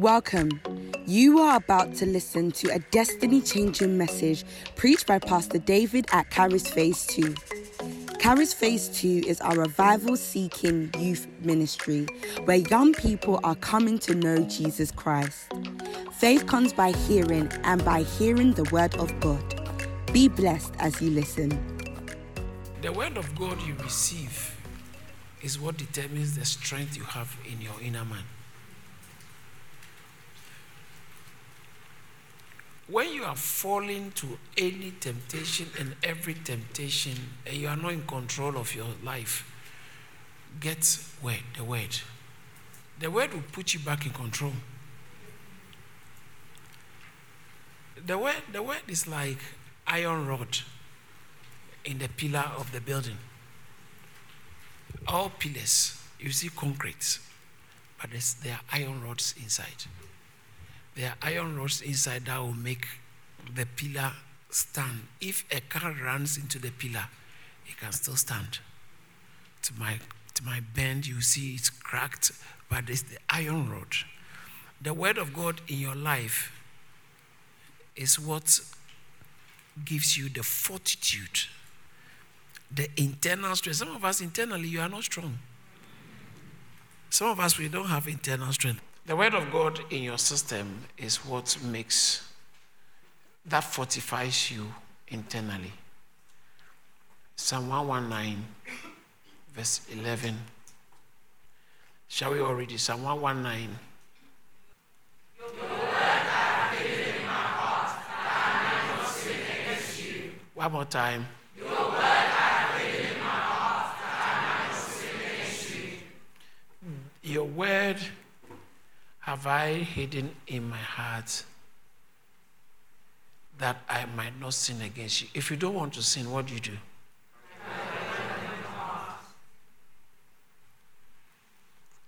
Welcome. You are about to listen to a destiny changing message preached by Pastor David at Caris Phase 2. Caris Phase 2 is our revival seeking youth ministry where young people are coming to know Jesus Christ. Faith comes by hearing, and by hearing the word of God. Be blessed as you listen. The word of God you receive is what determines the strength you have in your inner man. When you are falling to any temptation and every temptation, and you are not in control of your life, get word, the word. The word will put you back in control. The word, the word is like iron rod in the pillar of the building. All pillars, you see concrete, but there are iron rods inside. There are iron rods inside that will make the pillar stand. If a car runs into the pillar, it can still stand. To my, to my bend, you see it's cracked, but it's the iron rod. The word of God in your life is what gives you the fortitude, the internal strength. Some of us internally, you are not strong. Some of us, we don't have internal strength. The word of God in your system is what makes, that fortifies you internally. Psalm 119, verse 11. Shall we all read it? Psalm 119. One more time. Your word have I hidden in my heart that I might not sin against you? If you don't want to sin, what do you do?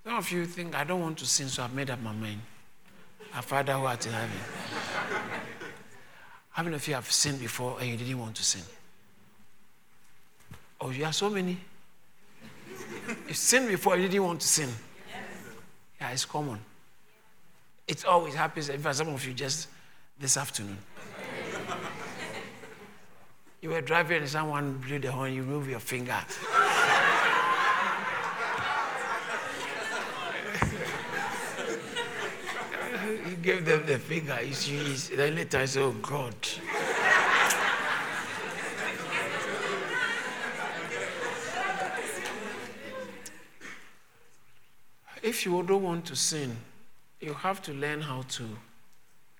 Some of you think, I don't want to sin, so I've made up my mind. Our Father who art in heaven. How many of you have sinned before and you didn't want to sin? Oh, you have so many. You've sinned before, you didn't want to sin. Yeah, it's common. It always happens. In fact, some of you just this afternoon. you were driving and someone blew the horn, you move your finger. you gave them the finger. You, you, then later I said, Oh God. if you don't want to sin, you have to learn how to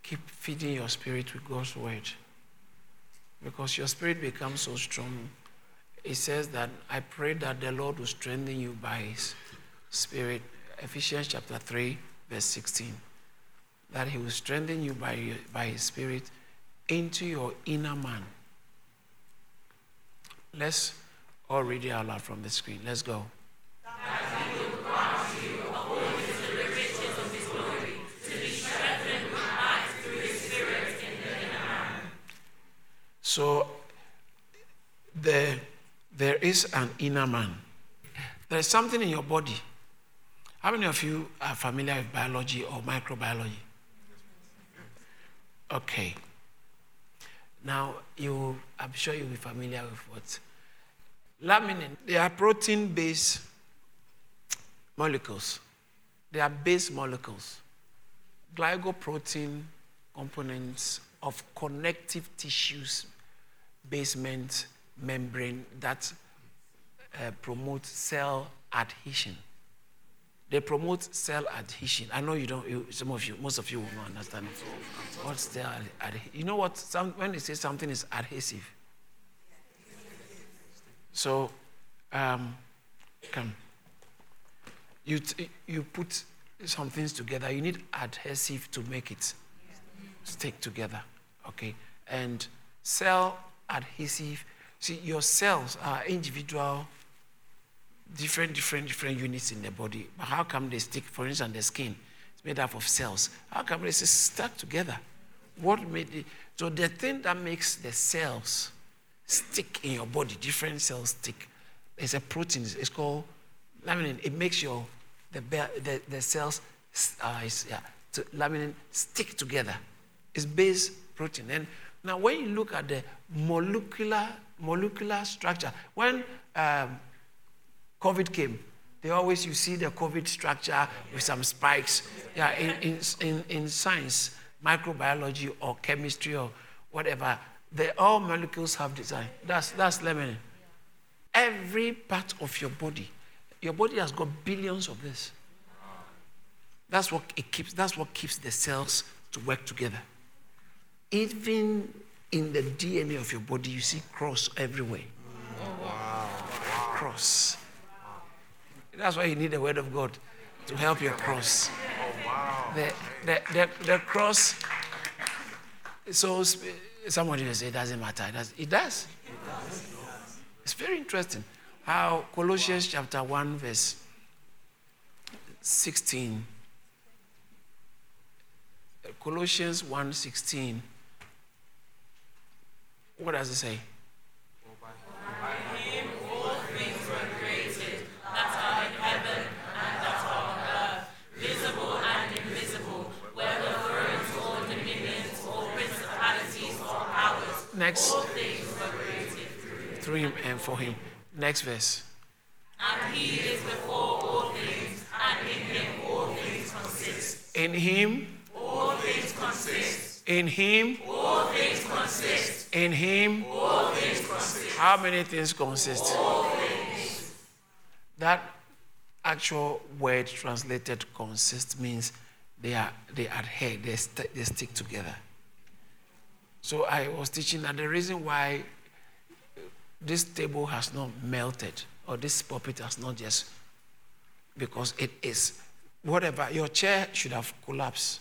keep feeding your spirit with God's word. Because your spirit becomes so strong. It says that I pray that the Lord will strengthen you by his spirit. Ephesians chapter 3, verse 16. That he will strengthen you by, by his spirit into your inner man. Let's all read it out from the screen. Let's go. So there, there is an inner man. There is something in your body. How many of you are familiar with biology or microbiology? Okay. Now, you, I'm sure you'll be familiar with what? Laminin, they are protein based molecules. They are base molecules. Glycoprotein components of connective tissues basement membrane that uh, promotes cell adhesion. They promote cell adhesion. I know you don't. You, some of you, most of you will not understand. What's cell adhesion? You know what? Some, when they say something is adhesive. So, um, come. You t- you put some things together. You need adhesive to make it stick together. Okay, and cell adhesive. See, your cells are individual, different, different, different units in the body. But how come they stick? For instance, the skin is made up of cells. How come they stuck together? What made it? So the thing that makes the cells stick in your body, different cells stick, is a protein. It's called laminin. It makes your the the, the cells uh, yeah, to laminin stick together. It's base protein. And now when you look at the molecular molecular structure, when um, COVID came, they always you see the COVID structure with some spikes. Yeah, in, in, in, science, microbiology or chemistry or whatever, they all molecules have design. That's that's laminin. Every part of your body, your body has got billions of this. That's what it keeps. That's what keeps the cells to work together. Even in the DNA of your body, you see cross everywhere. Oh, wow. Cross. That's why you need the word of God to help your cross. Oh, the, the, the, the cross. So somebody will say it doesn't matter. It does. It does. It's very interesting how Colossians chapter 1, verse 16. Colossians 1:16. What does it say? Next. Through him and for him. Next verse. And he is before all things, and in him all things consist. In him all things consist. In him all consist. In him all things consist. How many things consist? All things. That actual word translated consist means they are they adhere, they, st- they stick together. So I was teaching that the reason why this table has not melted or this puppet has not just because it is whatever your chair should have collapsed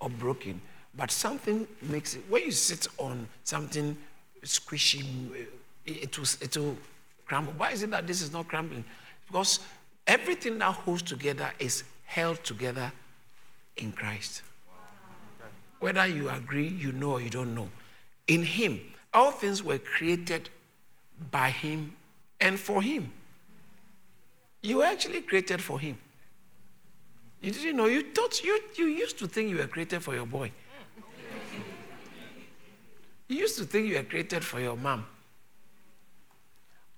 or broken but something makes it when you sit on something squishy it will, it will crumble. Why is it that this is not crumbling? Because everything that holds together is held together in christ. Whether you agree you know or you don't know. In him all things were created by him and for him. You were actually created for him. You didn't know. You thought you, you used to think you were created for your boy you used to think you were created for your mom.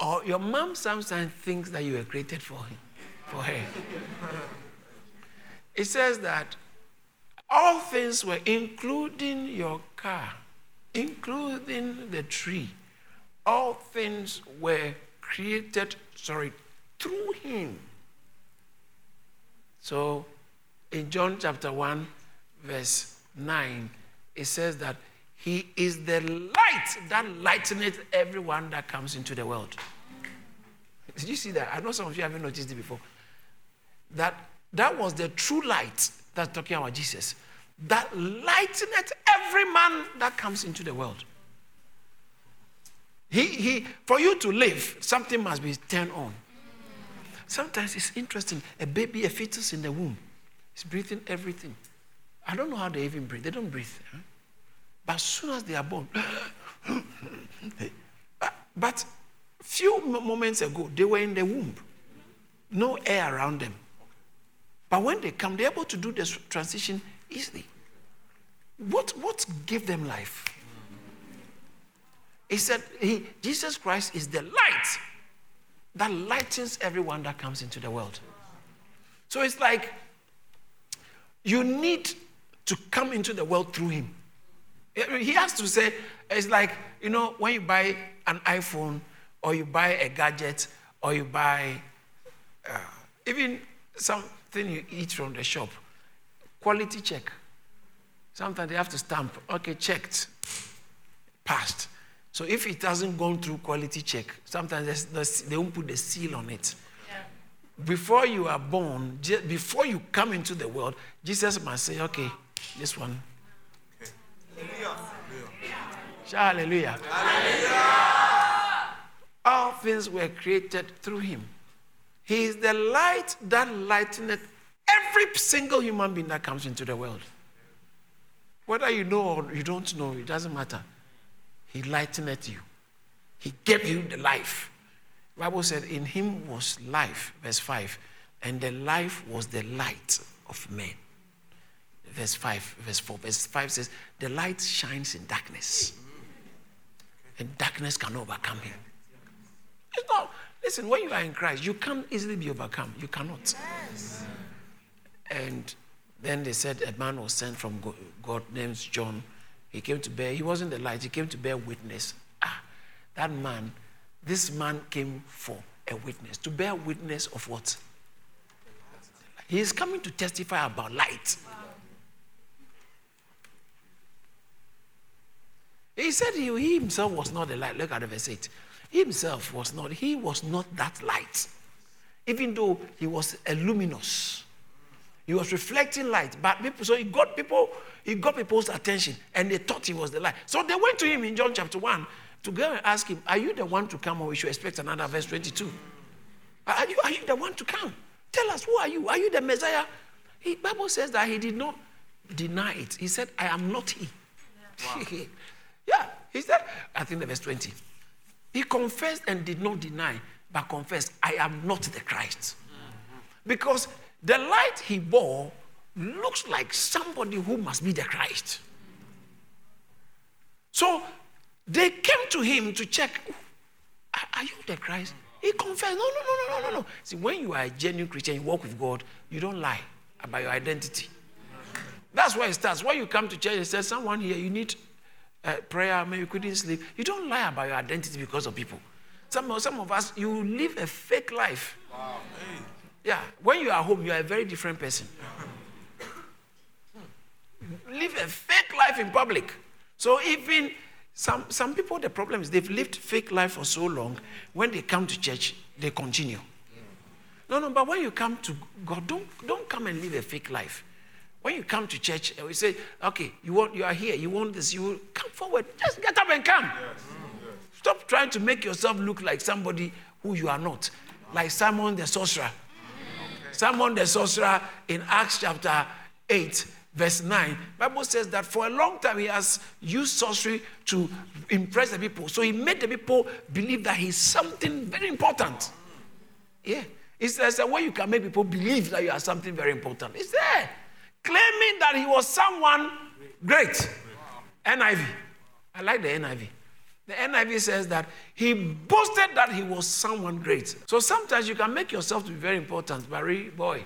Or your mom sometimes thinks that you were created for him for her. It says that all things were including your car including the tree. All things were created sorry through him. So in john chapter 1 verse 9 it says that he is the light that lighteneth everyone that comes into the world did you see that i know some of you haven't noticed it before that that was the true light that's talking about jesus that lighteneth every man that comes into the world he, he, for you to live, something must be turned on. Sometimes it's interesting. A baby, a fetus in the womb, is breathing everything. I don't know how they even breathe. They don't breathe. Huh? But as soon as they are born, ah, but few moments ago, they were in the womb, no air around them. But when they come, they're able to do this transition easily. What, what gave them life? He said, he, Jesus Christ is the light that lightens everyone that comes into the world. So it's like you need to come into the world through him. He has to say, it's like, you know, when you buy an iPhone or you buy a gadget or you buy uh, even something you eat from the shop, quality check. Sometimes they have to stamp, okay, checked, passed. So if it hasn't gone through quality check, sometimes they won't put the seal on it. Yeah. Before you are born, before you come into the world, Jesus must say, okay, this one. Hallelujah. Hallelujah. All things were created through him. He is the light that lighteneth every single human being that comes into the world. Whether you know or you don't know, it doesn't matter. He lightened you. He gave you the life. The Bible said, In him was life, verse 5, and the life was the light of men. Verse 5, verse 4. Verse 5 says, The light shines in darkness, and darkness can overcome him. It's not, listen, when you are in Christ, you can't easily be overcome. You cannot. And then they said a man was sent from God named John. He came to bear, he wasn't the light, he came to bear witness. Ah, that man, this man came for a witness. To bear witness of what? He is coming to testify about light. He said he, he, himself was not the light. Look at the verse 8. He himself was not, he was not that light. Even though he was a luminous. He was reflecting light. But people, so he got people, he got people's attention and they thought he was the light. So they went to him in John chapter 1 to go and ask him, Are you the one to come or we should expect another verse 22? Are you, are you the one to come? Tell us, who are you? Are you the Messiah? He, Bible says that he did not deny it. He said, I am not he. Wow. yeah, he said, I think the verse 20. He confessed and did not deny, but confessed, I am not the Christ. Because the light he bore looks like somebody who must be the Christ. So they came to him to check, Are you the Christ? He confessed. No, no, no, no, no, no. See, when you are a genuine Christian, you walk with God, you don't lie about your identity. That's where it starts. When you come to church and say, someone here, you need uh, prayer, maybe you couldn't sleep. You don't lie about your identity because of people. Some, some of us, you live a fake life. Wow. Yeah, when you are home, you are a very different person. live a fake life in public. So even some, some people, the problem is they've lived fake life for so long. When they come to church, they continue. No, no, but when you come to God, don't, don't come and live a fake life. When you come to church, and we say, okay, you want you are here, you want this, you come forward. Just get up and come. Mm, yes. Stop trying to make yourself look like somebody who you are not. Like Simon the sorcerer. Okay. Simon the sorcerer in Acts chapter 8 verse 9 bible says that for a long time he has used sorcery to impress the people so he made the people believe that he's something very important mm. yeah it's, there's a way you can make people believe that you are something very important it's there claiming that he was someone great niv i like the niv the NIV says that he boasted that he was someone great. So sometimes you can make yourself to be very important, Barry boy.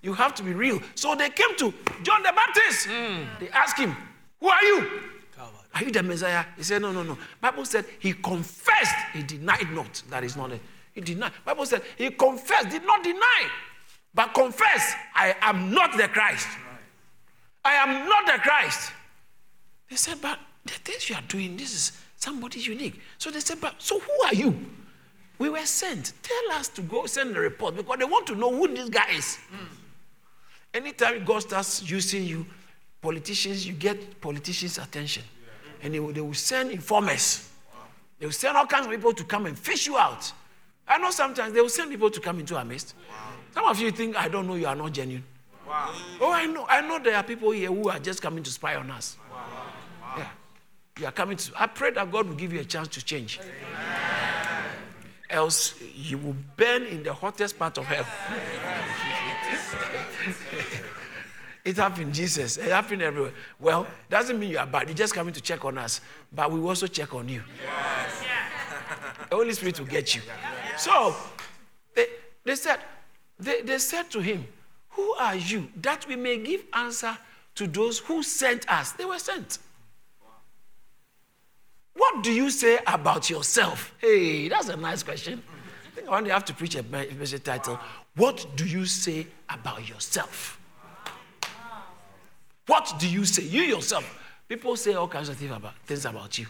You have to be real. So they came to John the Baptist. Mm. They asked him, Who are you? Are you the Messiah? He said, No, no, no. Bible said he confessed. He denied not that is not it. He denied. Bible said he confessed, did not deny, but confess, I am not the Christ. I am not the Christ. They said, But the things you are doing, this is somebody unique. So they said, But so who are you? We were sent. Tell us to go send a report because they want to know who this guy is. Mm. Anytime God starts using you, politicians, you get politicians' attention. And they will, they will send informers. They will send all kinds of people to come and fish you out. I know sometimes they will send people to come into our midst. Some of you think, I don't know, you are not genuine. Wow. Oh, I know. I know there are people here who are just coming to spy on us. Wow. Wow. Yeah. You are coming to. I pray that God will give you a chance to change. Amen. Else, you will burn in the hottest part of hell. it happened, Jesus. It happened everywhere. Well, doesn't mean you are bad. You're just coming to check on us, but we also check on you. Yes. The Holy Spirit will get you. So they, they said, they, they said to him, Who are you? That we may give answer to those who sent us. They were sent. What do you say about yourself? Hey, that's a nice question. I think I have to preach a message title. What do you say about yourself? What do you say? You yourself. People say all kinds of things about, things about you.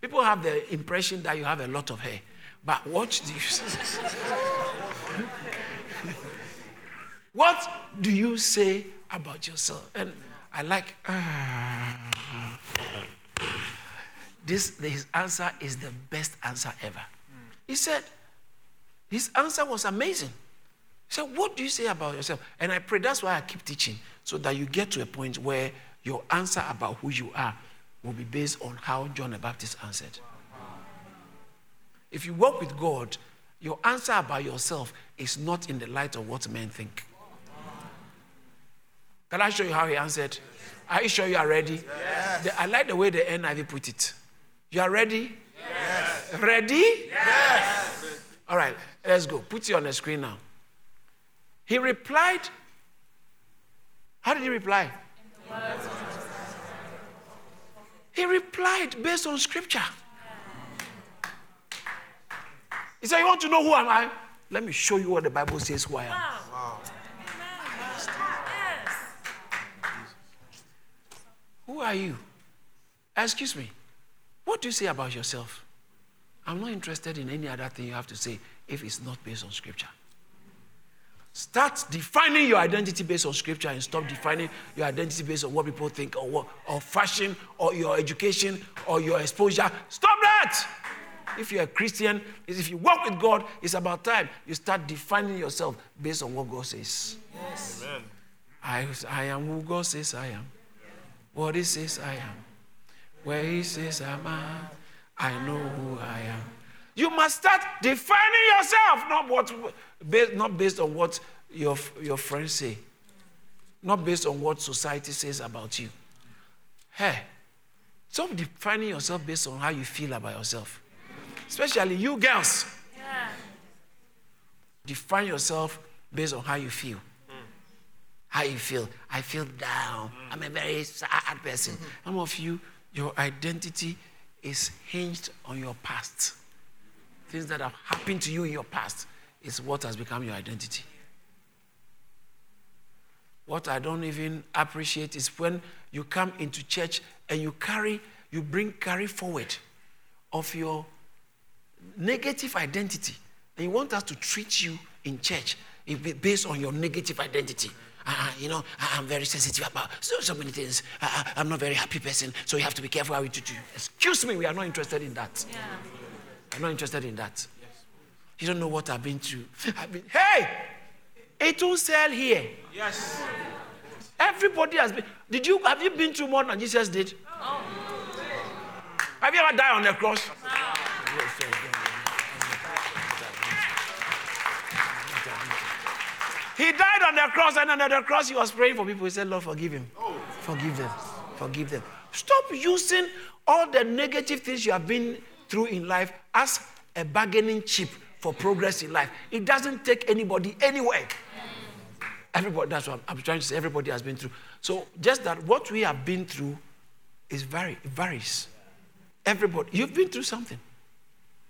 People have the impression that you have a lot of hair. But what do you say? What do you say about yourself? And I like uh, this. His answer is the best answer ever. He said, his answer was amazing. He said, what do you say about yourself? And I pray that's why I keep teaching, so that you get to a point where your answer about who you are will be based on how John the Baptist answered. If you walk with God, your answer about yourself is not in the light of what men think. Can I show you how he answered? Are you sure you are ready? Yes. The, I like the way the NIV put it. You are ready? Yes. Ready? Yes. All right, let's go. Put it on the screen now. He replied. How did he reply? He replied based on scripture. He said, You want to know who am I? Let me show you what the Bible says who I am. Who are you? Ah, excuse me. What do you say about yourself? I'm not interested in any other thing you have to say if it's not based on scripture. Start defining your identity based on scripture and stop defining your identity based on what people think or what, or fashion or your education or your exposure. Stop that! If you're a Christian, if you walk with God, it's about time you start defining yourself based on what God says. Yes. Amen. I, I am who God says I am. What He says I am. Where He says I'm at, I know who I am. You must start defining yourself, not, what, based, not based on what your, your friends say, not based on what society says about you. Hey, stop defining yourself based on how you feel about yourself. Especially you girls. Yeah. Define yourself based on how you feel. How you feel. I feel down. I'm a very sad person. Mm-hmm. Some of you, your identity is hinged on your past. Things that have happened to you in your past is what has become your identity. What I don't even appreciate is when you come into church and you carry, you bring carry forward of your negative identity. And you want us to treat you in church based on your negative identity. Uh, you know, I'm very sensitive about so, so many things. Uh, I'm not a very happy person, so you have to be careful how you do. Excuse me, we are not interested in that. Yeah. I'm not interested in that. You don't know what I've been through. I've been, hey, it will sell here. Yes. Everybody has been. Did you have you been through more than Jesus did? Oh. Have you ever died on the cross? He died on the cross, and on the cross, he was praying for people. He said, Lord, forgive him. Forgive them. Forgive them. Stop using all the negative things you have been through in life as a bargaining chip for progress in life. It doesn't take anybody anywhere. Everybody, that's what I'm, trying to say. Everybody has been through. So just that what we have been through is very it varies. Everybody, you've been through something.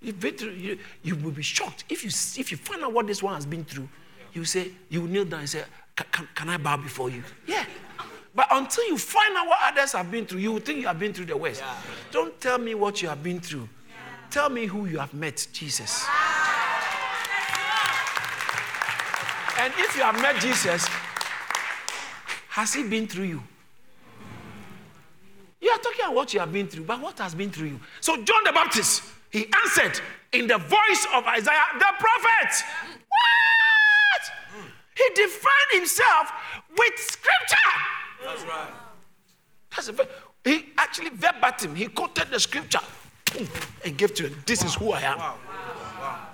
You've been through. You, you will be shocked if you if you find out what this one has been through you say, you kneel down and say, can, can I bow before you? Yeah. But until you find out what others have been through, you will think you have been through the worst. Yeah. Don't tell me what you have been through. Yeah. Tell me who you have met, Jesus. And if you have met Jesus, has he been through you? You are talking about what you have been through, but what has been through you? So, John the Baptist, he answered in the voice of Isaiah the prophet. He defined himself with scripture. That's right. That's a, he actually verbatim, he quoted the scripture and gave to him. This wow. is who I am. Wow. Wow.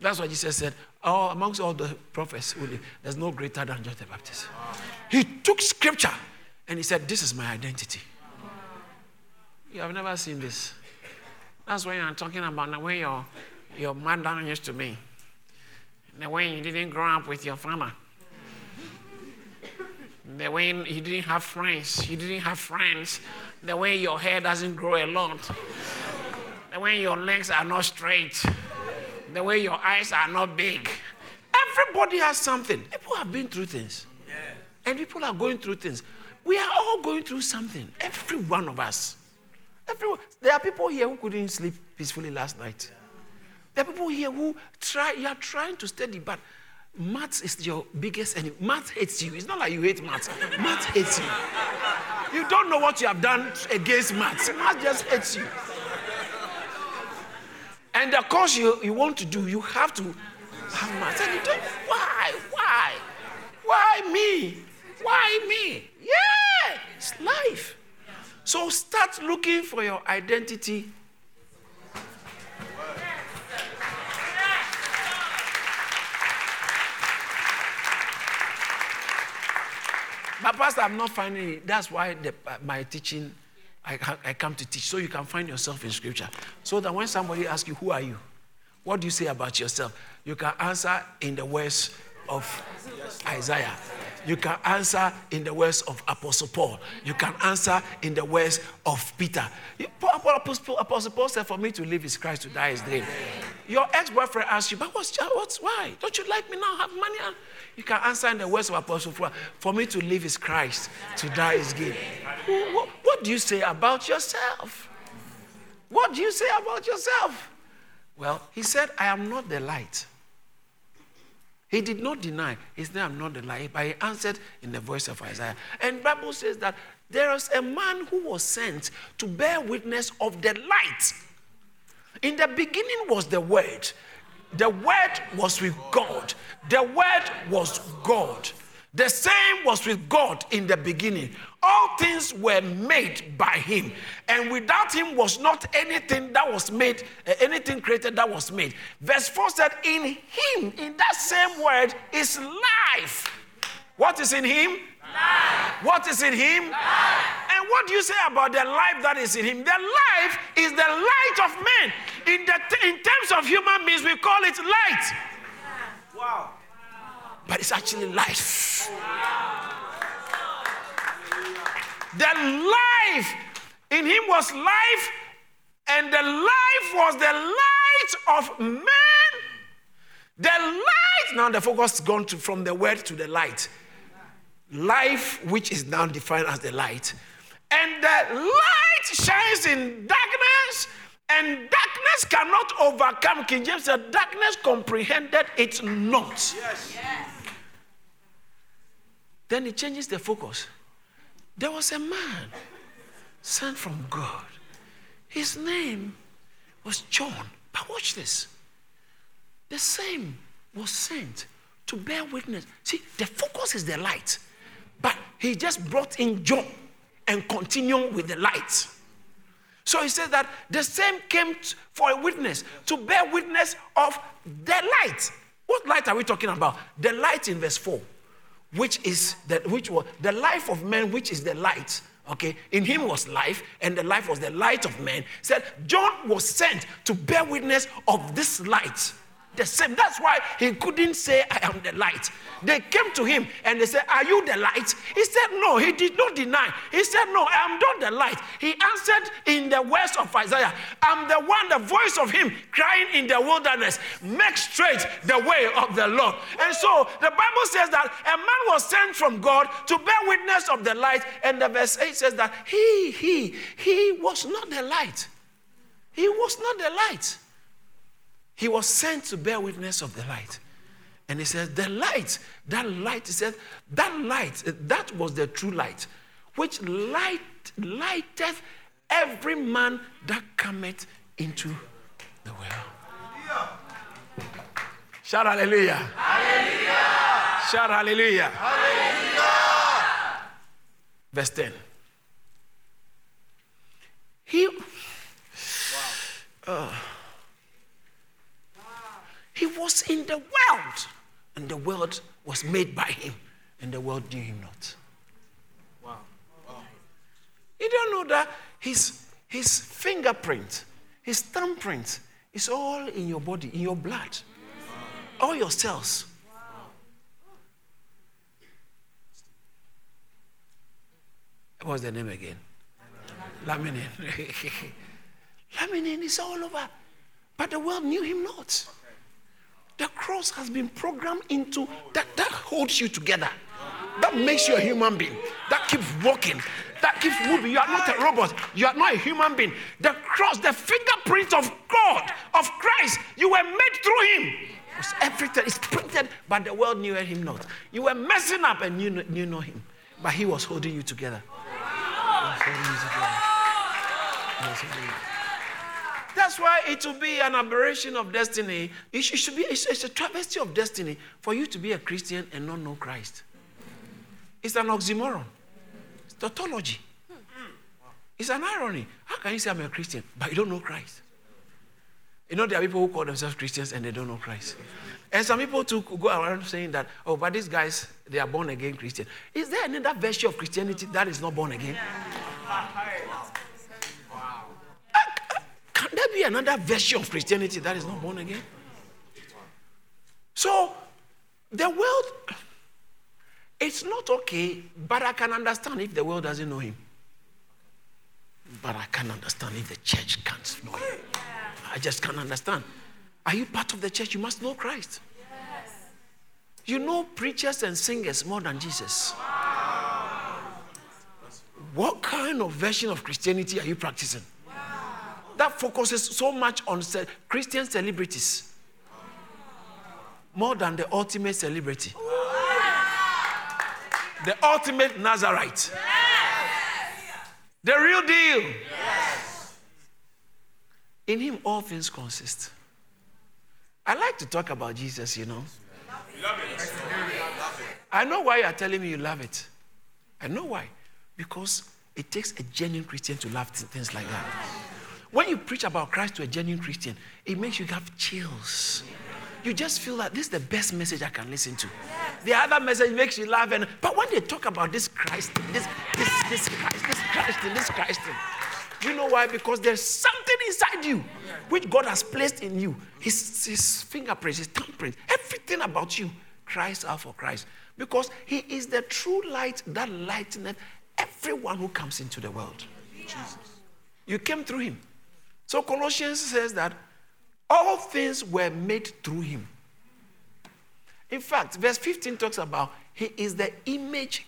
That's what Jesus said. Oh, amongst all the prophets, there's no greater than John the Baptist. He took scripture and he said, This is my identity. You have never seen this. That's why I'm talking about the way your, your mother used to be the way you didn't grow up with your father, the way you didn't have friends, you didn't have friends, the way your hair doesn't grow a lot, the way your legs are not straight, the way your eyes are not big. Everybody has something. People have been through things. Yeah. And people are going through things. We are all going through something. Every one of us. Everyone. There are people here who couldn't sleep peacefully last night. There are people here who try, you are trying to study, but maths is your biggest enemy. Maths hates you. It's not like you hate maths. maths hates you. You don't know what you have done against maths. Maths just hates you. And the course you, you want to do, you have to have maths. And you don't, why? Why? Why me? Why me? Yeah, it's life. So start looking for your identity as I'm not finding it, that's why the, uh, my teaching, I, I come to teach, so you can find yourself in scripture. So that when somebody asks you, Who are you? What do you say about yourself? You can answer in the words of Isaiah. You can answer in the words of Apostle Paul. You can answer in the words of Peter. Apostle Paul said, For me to live is Christ, to die is gain. Your ex boyfriend asks you, But what's, what's why? Don't you like me now? Have money? You can answer in the words of Apostle Paul, For me to live is Christ, to die is gain. What, what do you say about yourself? What do you say about yourself? Well, he said, I am not the light. He did not deny. He said, I'm not the light. But he answered in the voice of Isaiah. And Bible says that there is a man who was sent to bear witness of the light. In the beginning was the word. The word was with God. The word was God. The same was with God in the beginning. All things were made by him, and without him was not anything that was made, uh, anything created that was made. Verse 4 said, In him, in that same word, is life. What is in him? Life. What is in him? Life. And what do you say about the life that is in him? The life is the light of men. In, the, in terms of human beings, we call it light. Wow. But it's actually life. The life in him was life, and the life was the light of man. The light, now the focus has gone to, from the word to the light. Life, which is now defined as the light. And the light shines in darkness, and darkness cannot overcome. King James said, Darkness comprehended it not. Yes. yes. Then it changes the focus. There was a man sent from God. His name was John. But watch this. The same was sent to bear witness. See, the focus is the light, but he just brought in John and continued with the light. So he says that the same came for a witness to bear witness of the light. What light are we talking about? The light in verse 4 which is the which was the life of man, which is the light. Okay, in him was life, and the life was the light of man. Said John was sent to bear witness of this light. The same. That's why he couldn't say, I am the light. They came to him and they said, Are you the light? He said, No, he did not deny. He said, No, I am not the light. He answered in the words of Isaiah, I'm the one, the voice of him crying in the wilderness, make straight the way of the Lord. And so the Bible says that a man was sent from God to bear witness of the light. And the verse 8 says that he, he, he was not the light. He was not the light. He was sent to bear witness of the light. And he says, The light, that light, he said, that light, that was the true light, which light lighteth every man that cometh into the world. Shout hallelujah. Hallelujah. Shout hallelujah. Hallelujah. Verse 10. He. Wow. Uh, he was in the world, and the world was made by him, and the world knew him not. Wow. wow. You don't know that his, his fingerprint, his thumbprint is all in your body, in your blood, wow. all your cells. Wow. What's the name again? Laminin. Laminin is all over. But the world knew him not. The cross has been programmed into that, that holds you together. That makes you a human being. That keeps walking. That keeps moving. You are not a robot. You are not a human being. The cross, the fingerprint of God, of Christ, you were made through Him. Was everything is printed, but the world knew Him not. You were messing up and you knew not Him, but He was holding you together. He was holding you together. That's why it will be an aberration of destiny. It should be it's, a travesty of destiny for you to be a Christian and not know Christ. It's an oxymoron. It's tautology. It's an irony. How can you say I'm a Christian but you don't know Christ? You know, there are people who call themselves Christians and they don't know Christ. And some people too go around saying that, oh, but these guys, they are born again Christian. Is there another version of Christianity that is not born again? There be another version of Christianity that is not born again? So, the world, it's not okay, but I can understand if the world doesn't know him. But I can't understand if the church can't know him. I just can't understand. Are you part of the church? You must know Christ. Yes. You know preachers and singers more than Jesus. Wow. What kind of version of Christianity are you practicing? That focuses so much on Christian celebrities more than the ultimate celebrity. The ultimate Nazarite. The real deal. In him, all things consist. I like to talk about Jesus, you know. I know why you are telling me you love it. I know why. Because it takes a genuine Christian to love things like that. When you preach about Christ to a genuine Christian, it makes you have chills. You just feel that this is the best message I can listen to. The other message makes you laugh, and but when they talk about this Christ, this this this Christ, this Christ, this Christ, you know why? Because there's something inside you which God has placed in you. His, his fingerprints, his thumbprints, everything about you cries out for Christ. Because he is the true light that lighteneth everyone who comes into the world. Jesus. You came through him. So Colossians says that all things were made through him. In fact, verse 15 talks about he is the image.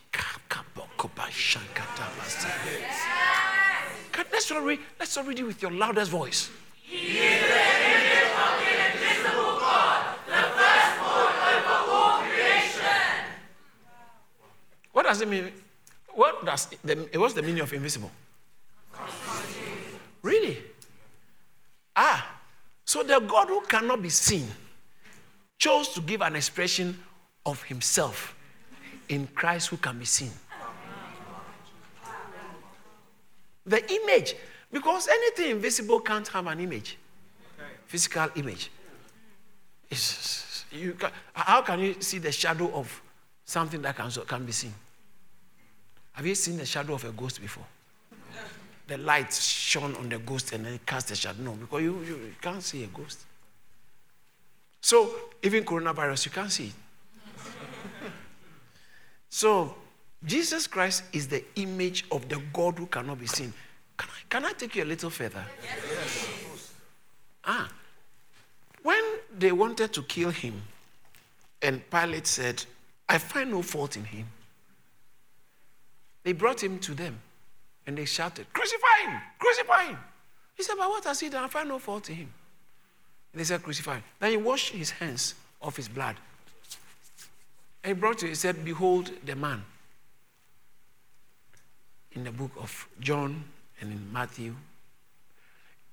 Let's all read, let's all read it with your loudest voice. He is the image of the invisible God, the firstborn over all creation. What does it mean? What does the, what's the meaning of invisible? Really? Ah, so the God who cannot be seen chose to give an expression of himself in Christ who can be seen. The image, because anything invisible can't have an image, physical image. Can, how can you see the shadow of something that can, can be seen? Have you seen the shadow of a ghost before? The light shone on the ghost and then cast a shadow. No, because you, you, you can't see a ghost. So, even coronavirus, you can't see it. so, Jesus Christ is the image of the God who cannot be seen. Can I, can I take you a little further? Yes. Ah, when they wanted to kill him, and Pilate said, I find no fault in him, they brought him to them and they shouted, Crucify him! Crucify him! He said, But what has he done? I find no fault in him. And they said, Crucify him. Then he washed his hands of his blood. And he brought it, he said, Behold the man in the book of John and in Matthew,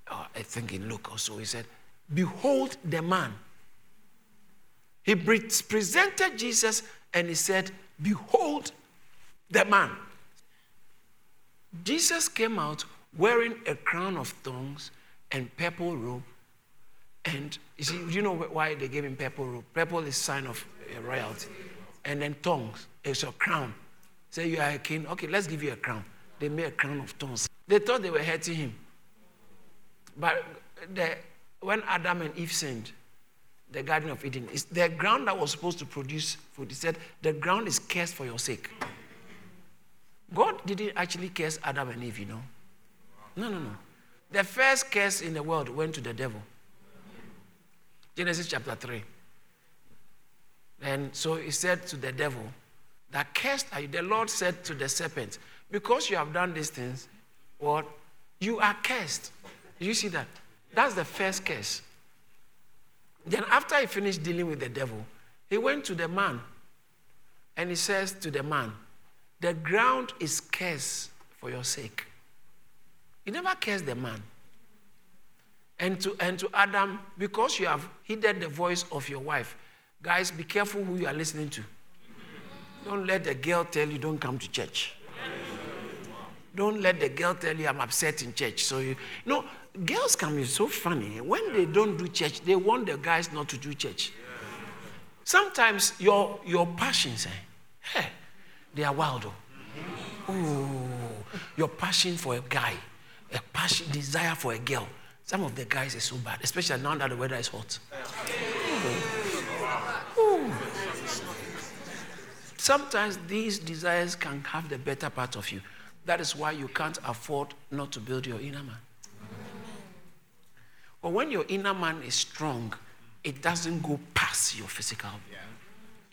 uh, I think in Luke also, he said, Behold the man. He presented Jesus and he said, Behold the man. Jesus came out wearing a crown of thorns and purple robe. And you see, do you know why they gave him purple robe? Purple is sign of uh, royalty. And then thorns is a crown. Say you are a king. Okay, let's give you a crown. They made a crown of thorns. They thought they were hurting him. But the, when Adam and Eve sinned, the Garden of Eden, is the ground that was supposed to produce food. He said, The ground is cursed for your sake. God didn't actually curse Adam and Eve, you know. No, no, no. The first curse in the world went to the devil. Genesis chapter 3. And so he said to the devil, That cursed are you. The Lord said to the serpent, Because you have done these things, what? You are cursed. You see that? That's the first curse. Then, after he finished dealing with the devil, he went to the man and he says to the man, The ground is cursed for your sake. He never cursed the man. And to, and to Adam, because you have heeded the voice of your wife, guys, be careful who you are listening to. Don't let the girl tell you don't come to church. Don't let the girl tell you I'm upset in church. So you, know, girls can be so funny. When they don't do church, they want the guys not to do church. Sometimes your, your passions, eh, hey, they are wild. Oh. Ooh, your passion for a guy, a passion, desire for a girl. Some of the guys are so bad, especially now that the weather is hot. Ooh. Sometimes these desires can have the better part of you. That is why you can't afford not to build your inner man. But when your inner man is strong, it doesn't go past your physical. Yeah.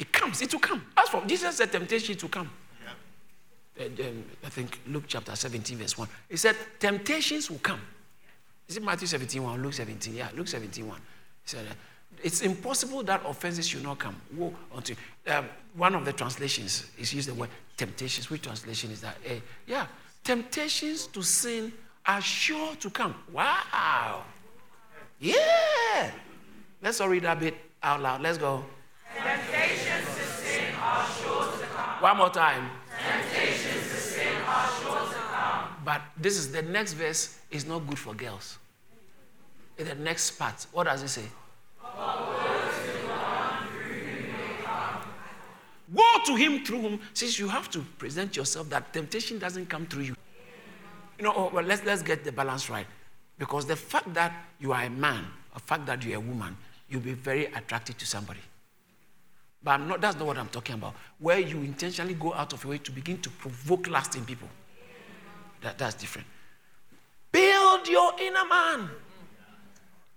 It comes, it will come. As for Jesus said, temptation to come. Yeah. Uh, um, I think Luke chapter 17, verse 1. He said, Temptations will come. Is it Matthew 17, 1? Luke 17? Yeah, Luke 17, 1. He said, uh, It's impossible that offenses should not come. Woe unto um, One of the translations is used the word temptations. Which translation is that? Uh, yeah, temptations to sin are sure to come. Wow. Yeah. Let's all read that bit out loud. Let's go. Temptations One more time. Are. But this is the next verse is not good for girls. In the next part, what does it say? Woe to him through whom, since you have to present yourself that temptation doesn't come through you. You know, oh, well, let's, let's get the balance right. Because the fact that you are a man, the fact that you're a woman, you'll be very attracted to somebody. But not, that's not what I'm talking about. Where you intentionally go out of your way to begin to provoke lust in people. That, that's different. Build your inner man.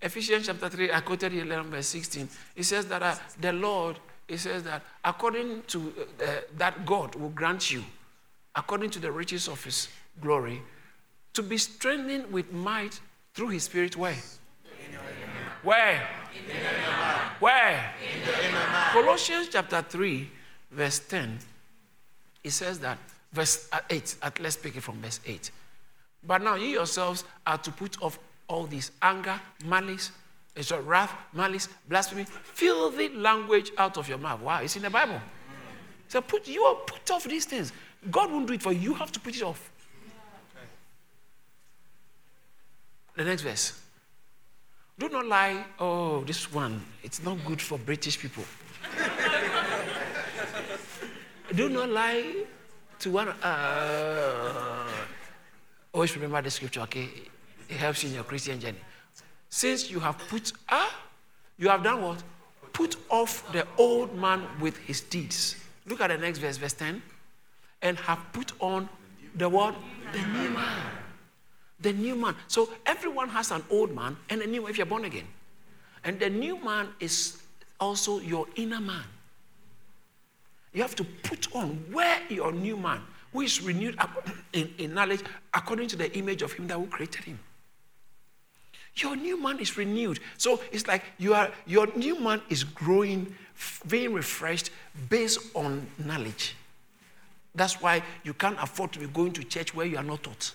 Ephesians chapter 3, I quoted 11, verse 16. It says that uh, the Lord, it says that according to uh, that God will grant you, according to the riches of his glory, to be strengthened with might through his spirit where? Where? Where? Colossians chapter 3, verse 10, it says that, verse uh, 8, at, let's pick it from verse 8. But now you yourselves are to put off all this anger, malice, so wrath, malice, blasphemy, filthy language out of your mouth. Wow, it's in the Bible. So put you are put off these things. God won't do it for you. You have to put it off. The next verse. Do not lie. Oh, this one, it's not good for British people. Do not lie to one. Uh, always remember the scripture, okay? It helps you in your Christian journey. Since you have put, ah, you have done what? Put off the old man with his deeds. Look at the next verse, verse 10. And have put on the what? The new man. The new man. So everyone has an old man and a new if you're born again. And the new man is also your inner man. You have to put on where your new man, who is renewed in, in knowledge according to the image of him that who created him. Your new man is renewed. So it's like you are, your new man is growing, being refreshed based on knowledge. That's why you can't afford to be going to church where you are not taught.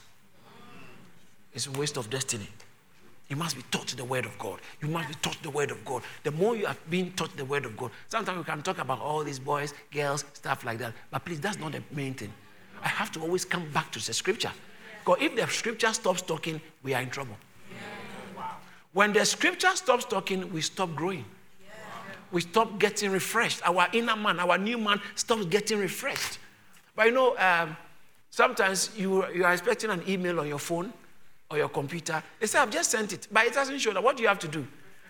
It's a waste of destiny. You must be taught the word of God. You must be taught the word of God. The more you have been taught the word of God, sometimes we can talk about all these boys, girls, stuff like that. But please, that's not the main thing. I have to always come back to the scripture. Because if the scripture stops talking, we are in trouble. When the scripture stops talking, we stop growing. We stop getting refreshed. Our inner man, our new man, stops getting refreshed. But you know, um, sometimes you, you are expecting an email on your phone or your computer. They say, I've just sent it, but it doesn't show that. What do you have to do?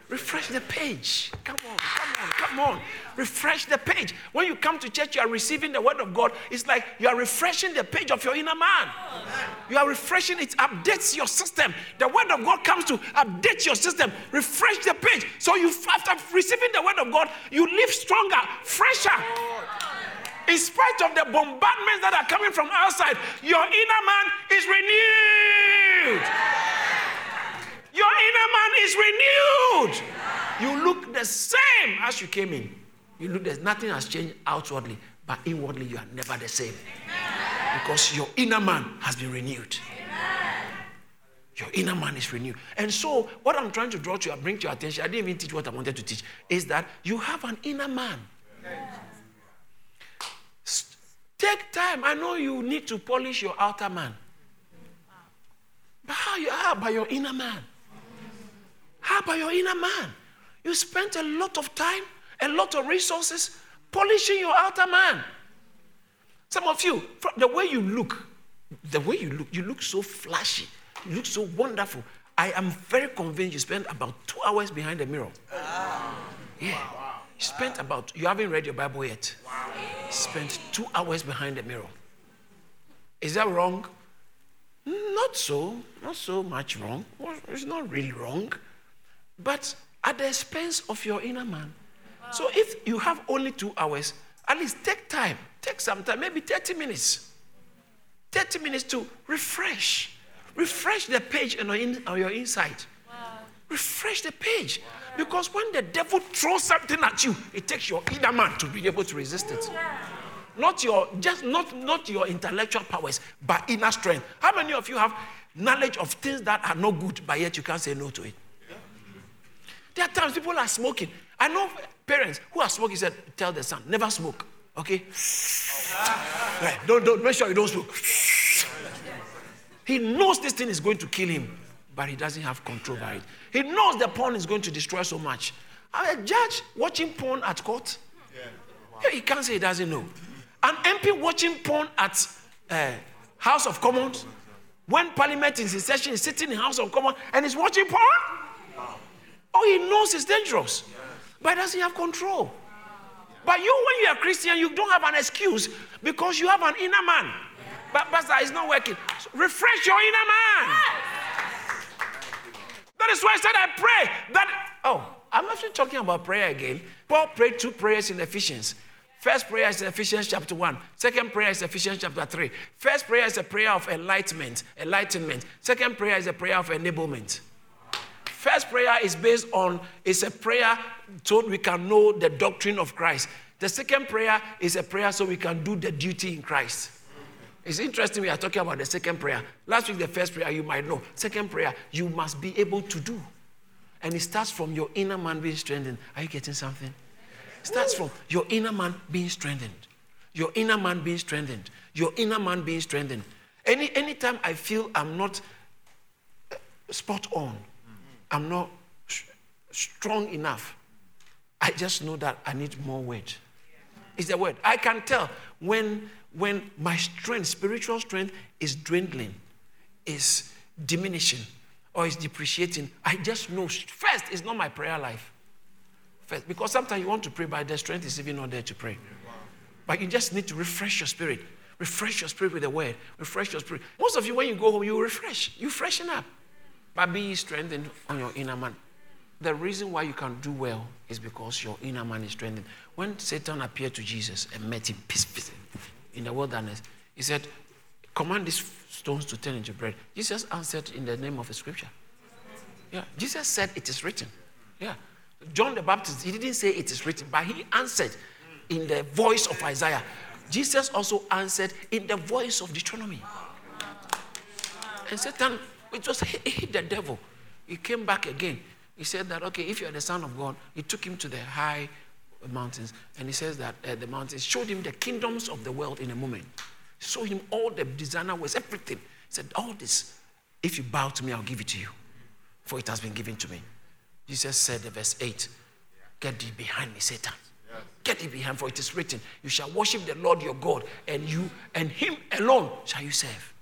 Refresh the page. Come on, come on, come on. Refresh the page. When you come to church, you are receiving the word of God. It's like you are refreshing the page of your inner man. You are refreshing it, updates your system. The word of God comes to update your system, refresh the page. So you, after receiving the word of God, you live stronger, fresher. In spite of the bombardments that are coming from outside, your inner man is renewed. Your inner man is renewed. You look the same as you came in. You look, there's nothing has changed outwardly, but inwardly you are never the same. Because your inner man has been renewed. Your inner man is renewed. And so, what I'm trying to draw to you, bring to your attention, I didn't even teach what I wanted to teach, is that you have an inner man. Take time. I know you need to polish your outer man. But how, you, how about your inner man? How about your inner man? You spent a lot of time, a lot of resources polishing your outer man. Some of you, the way you look, the way you look, you look so flashy, you look so wonderful. I am very convinced you spent about two hours behind the mirror. Yeah. You spent about, you haven't read your Bible yet. You spent two hours behind the mirror. Is that wrong? Not so, not so much wrong. It's not really wrong. But at the expense of your inner man. So if you have only two hours, at least take time, take some time, maybe 30 minutes. 30 minutes to refresh. Refresh the page on your, in, on your inside. Wow. Refresh the page. Wow. Because when the devil throws something at you, it takes your inner man to be able to resist it. Not your just not, not your intellectual powers, but inner strength. How many of you have knowledge of things that are not good, but yet you can't say no to it? There are times people are smoking. I know parents who are smoking said, tell their son, never smoke. Okay? right. Don't, don't make sure you don't smoke. He knows this thing is going to kill him, but he doesn't have control over it. He knows the porn is going to destroy so much. A judge watching porn at court, yeah. he can't say he doesn't know. An MP watching porn at uh, House of Commons, when Parliament is in session, is sitting in House of Commons and he's watching porn. Oh, he knows it's dangerous, but he doesn't have control. But you, when you are Christian, you don't have an excuse because you have an inner man. But Pastor, it's not working. So refresh your inner man. That is why I said I pray that. Oh, I'm actually talking about prayer again. Paul prayed two prayers in Ephesians. First prayer is Ephesians chapter 1. Second prayer is Ephesians chapter 3. First prayer is a prayer of enlightenment, enlightenment. Second prayer is a prayer of enablement. First prayer is based on, it's a prayer so we can know the doctrine of Christ. The second prayer is a prayer so we can do the duty in Christ. It's interesting we are talking about the second prayer. Last week, the first prayer, you might know. Second prayer, you must be able to do. And it starts from your inner man being strengthened. Are you getting something? It starts from your inner man being strengthened. Your inner man being strengthened. Your inner man being strengthened. Any anytime I feel I'm not uh, spot on, I'm not strong enough, I just know that I need more weight. It's the word. I can tell when when my strength, spiritual strength, is dwindling, is diminishing, or is depreciating, I just know first it's not my prayer life. First, because sometimes you want to pray, but the strength is even not there to pray. But you just need to refresh your spirit. Refresh your spirit with the word. Refresh your spirit. Most of you, when you go home, you refresh. You freshen up. By being strengthened on your inner man. The reason why you can do well is because your inner man is strengthened. When Satan appeared to Jesus and met him, peace, peace, in the wilderness, he said, Command these stones to turn into bread. Jesus answered in the name of the scripture. Yeah. Jesus said, It is written. Yeah. John the Baptist, he didn't say it is written, but he answered in the voice of Isaiah. Jesus also answered in the voice of Deuteronomy. And Satan, it just hit the devil. He came back again. He said that, okay, if you're the Son of God, he took him to the high mountains. And he says that uh, the mountains showed him the kingdoms of the world in a moment. Showed him all the designer was everything. He said, All this, if you bow to me, I'll give it to you. For it has been given to me. Jesus said, verse 8, Get thee behind me, Satan. Get thee behind, for it is written, You shall worship the Lord your God, and you and him alone shall you serve.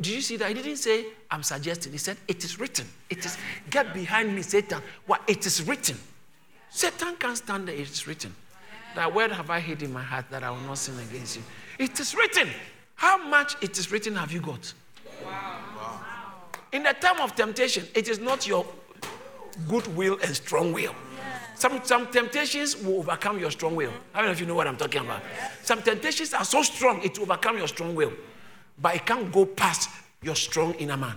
Did you see that? He didn't say, I'm suggesting. He said, It is written. It is, get behind me, Satan. What? It is written. Satan can't stand there. It is written. That word have I hid in my heart that I will not sin against you. It is written. How much it is written have you got? Wow. In the time of temptation, it is not your good will and strong will. Some, some temptations will overcome your strong will. I don't know if you know what I'm talking about. Some temptations are so strong, it will overcome your strong will. But it can't go past your strong inner man.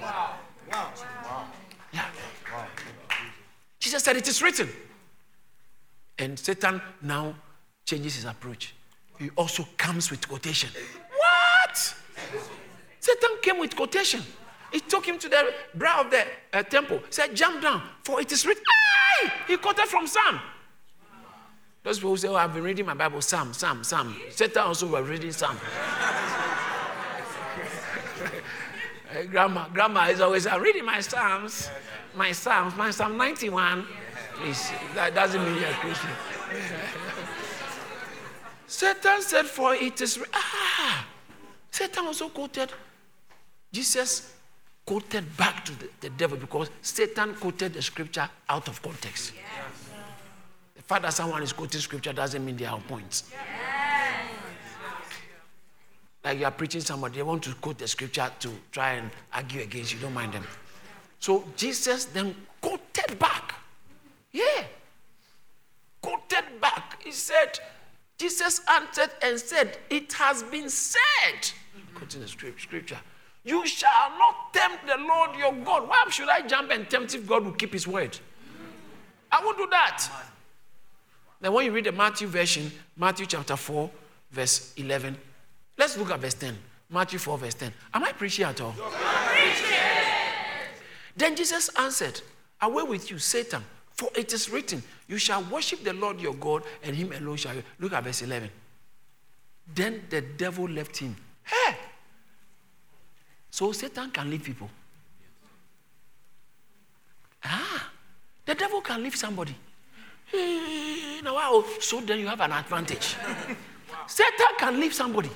Wow. Wow. Yeah. Wow. Jesus said, It is written. And Satan now changes his approach. He also comes with quotation. What? Satan came with quotation. He took him to the brow of the uh, temple, said, Jump down, for it is written. Aye! He quoted from Psalm. Those people say, Oh, I've been reading my Bible, Psalm, Psalm, Psalm. Satan also was reading Psalm. Grandma, grandma is always I'm reading my Psalms, my Psalms, my Psalm 91. Please, that doesn't mean you're a Christian. Satan said, For it is. Ah! Satan also quoted, Jesus quoted back to the, the devil because Satan quoted the scripture out of context. Yes. The fact that someone is quoting scripture doesn't mean they are on point. Yes. Like you are preaching somebody, they want to quote the scripture to try and argue against you, don't mind them. So Jesus then quoted back. Yeah. Quoted back. He said, Jesus answered and said, It has been said, quoting the scripture, you shall not tempt the Lord your God. Why should I jump and tempt if God will keep his word? I won't do that. Then when you read the Matthew version, Matthew chapter 4, verse 11, let's look at verse 10. Matthew 4, verse 10. Am I preaching at all? Then Jesus answered, Away with you, Satan. For it is written, You shall worship the Lord your God, and him alone shall you. Look at verse 11. Then the devil left him. Hey! So Satan can leave people. Ah, the devil can leave somebody. Now, wow. So then you have an advantage. Satan can leave somebody.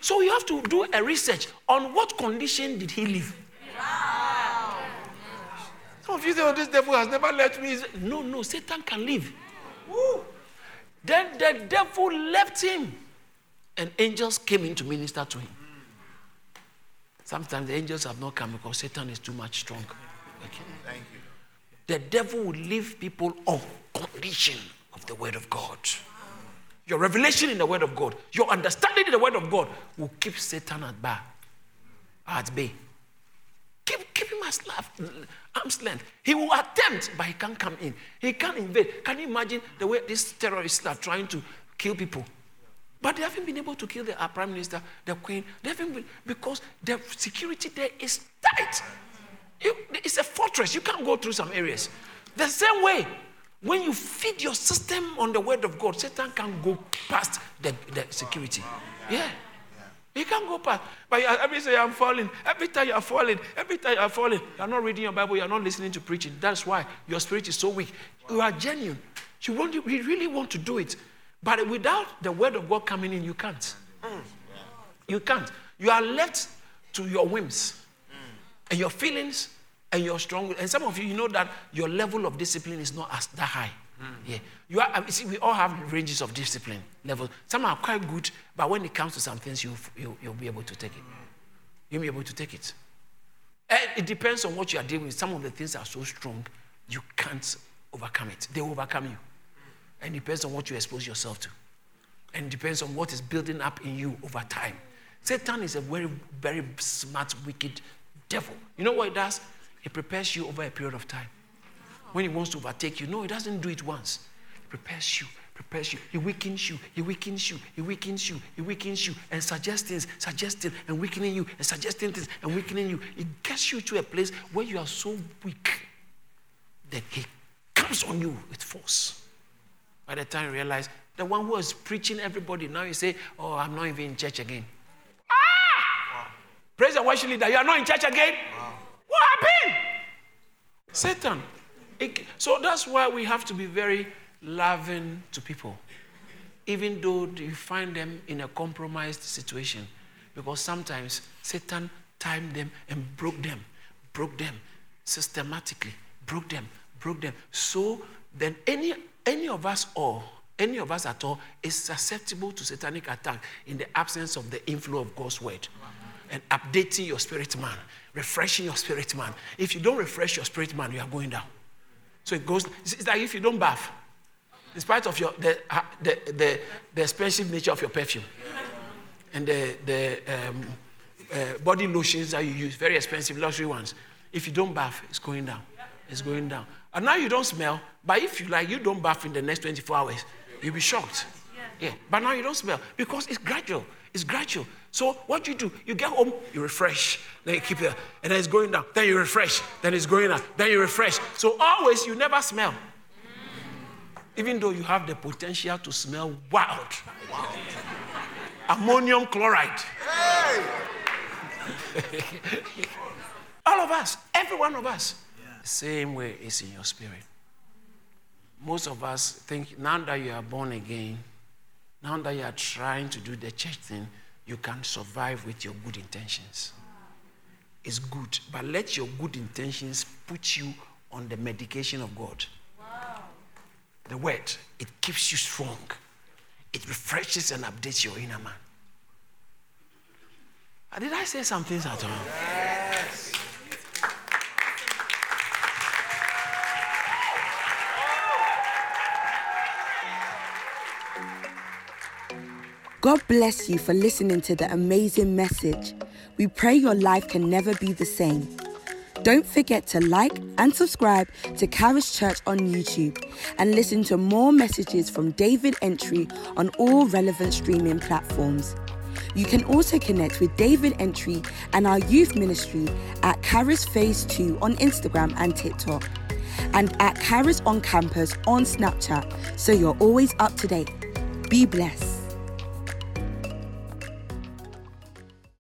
So you have to do a research on what condition did he live. Wow. Some of you say, oh, this devil has never left me. No, no, Satan can leave. Woo. Then the devil left him, and angels came in to minister to him. Sometimes the angels have not come because Satan is too much strong. Okay. Thank you. The devil will leave people on condition of the word of God. Your revelation in the word of God, your understanding in the word of God will keep Satan at bay. At bay. Keep, keep him at arm's length. He will attempt, but he can't come in. He can't invade. Can you imagine the way these terrorists are trying to kill people? But they haven't been able to kill the uh, prime minister, the queen. They haven't been because the security there is tight. You, it's a fortress. You can't go through some areas. The same way, when you feed your system on the word of God, Satan can go past the, the security. Yeah. You can't go past. But every day I'm falling. Every time you're falling. Every time you're falling. You're not reading your Bible. You're not listening to preaching. That's why your spirit is so weak. You are genuine. You, want, you really want to do it. But without the word of God coming in, you can't. You can't. You are left to your whims and your feelings and your strong. And some of you, you know that your level of discipline is not as that high. Hmm. Yeah, you are. Um, see, we all have ranges of discipline levels. Some are quite good, but when it comes to some things, you, you you'll be able to take it. You'll be able to take it. And it depends on what you are dealing with. Some of the things are so strong, you can't overcome it. They overcome you. And it depends on what you expose yourself to. And it depends on what is building up in you over time. Satan is a very, very smart, wicked devil. You know what it does? It prepares you over a period of time. When he wants to overtake you, no, he doesn't do it once. He prepares you, prepares you. He weakens you, he weakens you, he weakens you, he weakens you, and suggests things, suggesting and weakening you, and suggesting things and weakening you. It gets you to a place where you are so weak that he comes on you with force. By the time you realize, the one who was preaching everybody, now you say, Oh, I'm not even in church again. Ah! Wow. Praise the worship leader, you are not in church again? Wow. What happened? Satan. It, so that's why we have to be very loving to people, even though you find them in a compromised situation. Because sometimes Satan timed them and broke them, broke them systematically, broke them, broke them. So then any any of us or any of us at all is susceptible to satanic attack in the absence of the inflow of God's word and updating your spirit man, refreshing your spirit man. If you don't refresh your spirit man, you are going down. So it goes, it's like if you don't bath, in spite of your, the, uh, the, the, the expensive nature of your perfume and the, the um, uh, body lotions that you use, very expensive luxury ones, if you don't bath, it's going down. It's going down. And now you don't smell, but if you like, you don't bath in the next 24 hours, you'll be shocked. Yeah. yeah. But now you don't smell because it's gradual. It's gradual. So what you do, you get home, you refresh, then you keep it, and then it's going down. Then you refresh, then it's going up, then you refresh. So always you never smell. Even though you have the potential to smell wild. Wow. Ammonium chloride. Hey! All of us, every one of us. Same way is in your spirit. Most of us think now that you are born again, now that you are trying to do the church thing, you can survive with your good intentions. It's good, but let your good intentions put you on the medication of God. Wow. The word, it keeps you strong, it refreshes and updates your inner man. Did I say some things at all? God bless you for listening to the amazing message. We pray your life can never be the same. Don't forget to like and subscribe to Charis Church on YouTube and listen to more messages from David Antwi on all relevant streaming platforms. You can also connect with David Antwi and our youth ministry at Charis Phase 2 on Instagram and TikTok and at Charis on Campus on Snapchat so you're always up to date. Be blessed.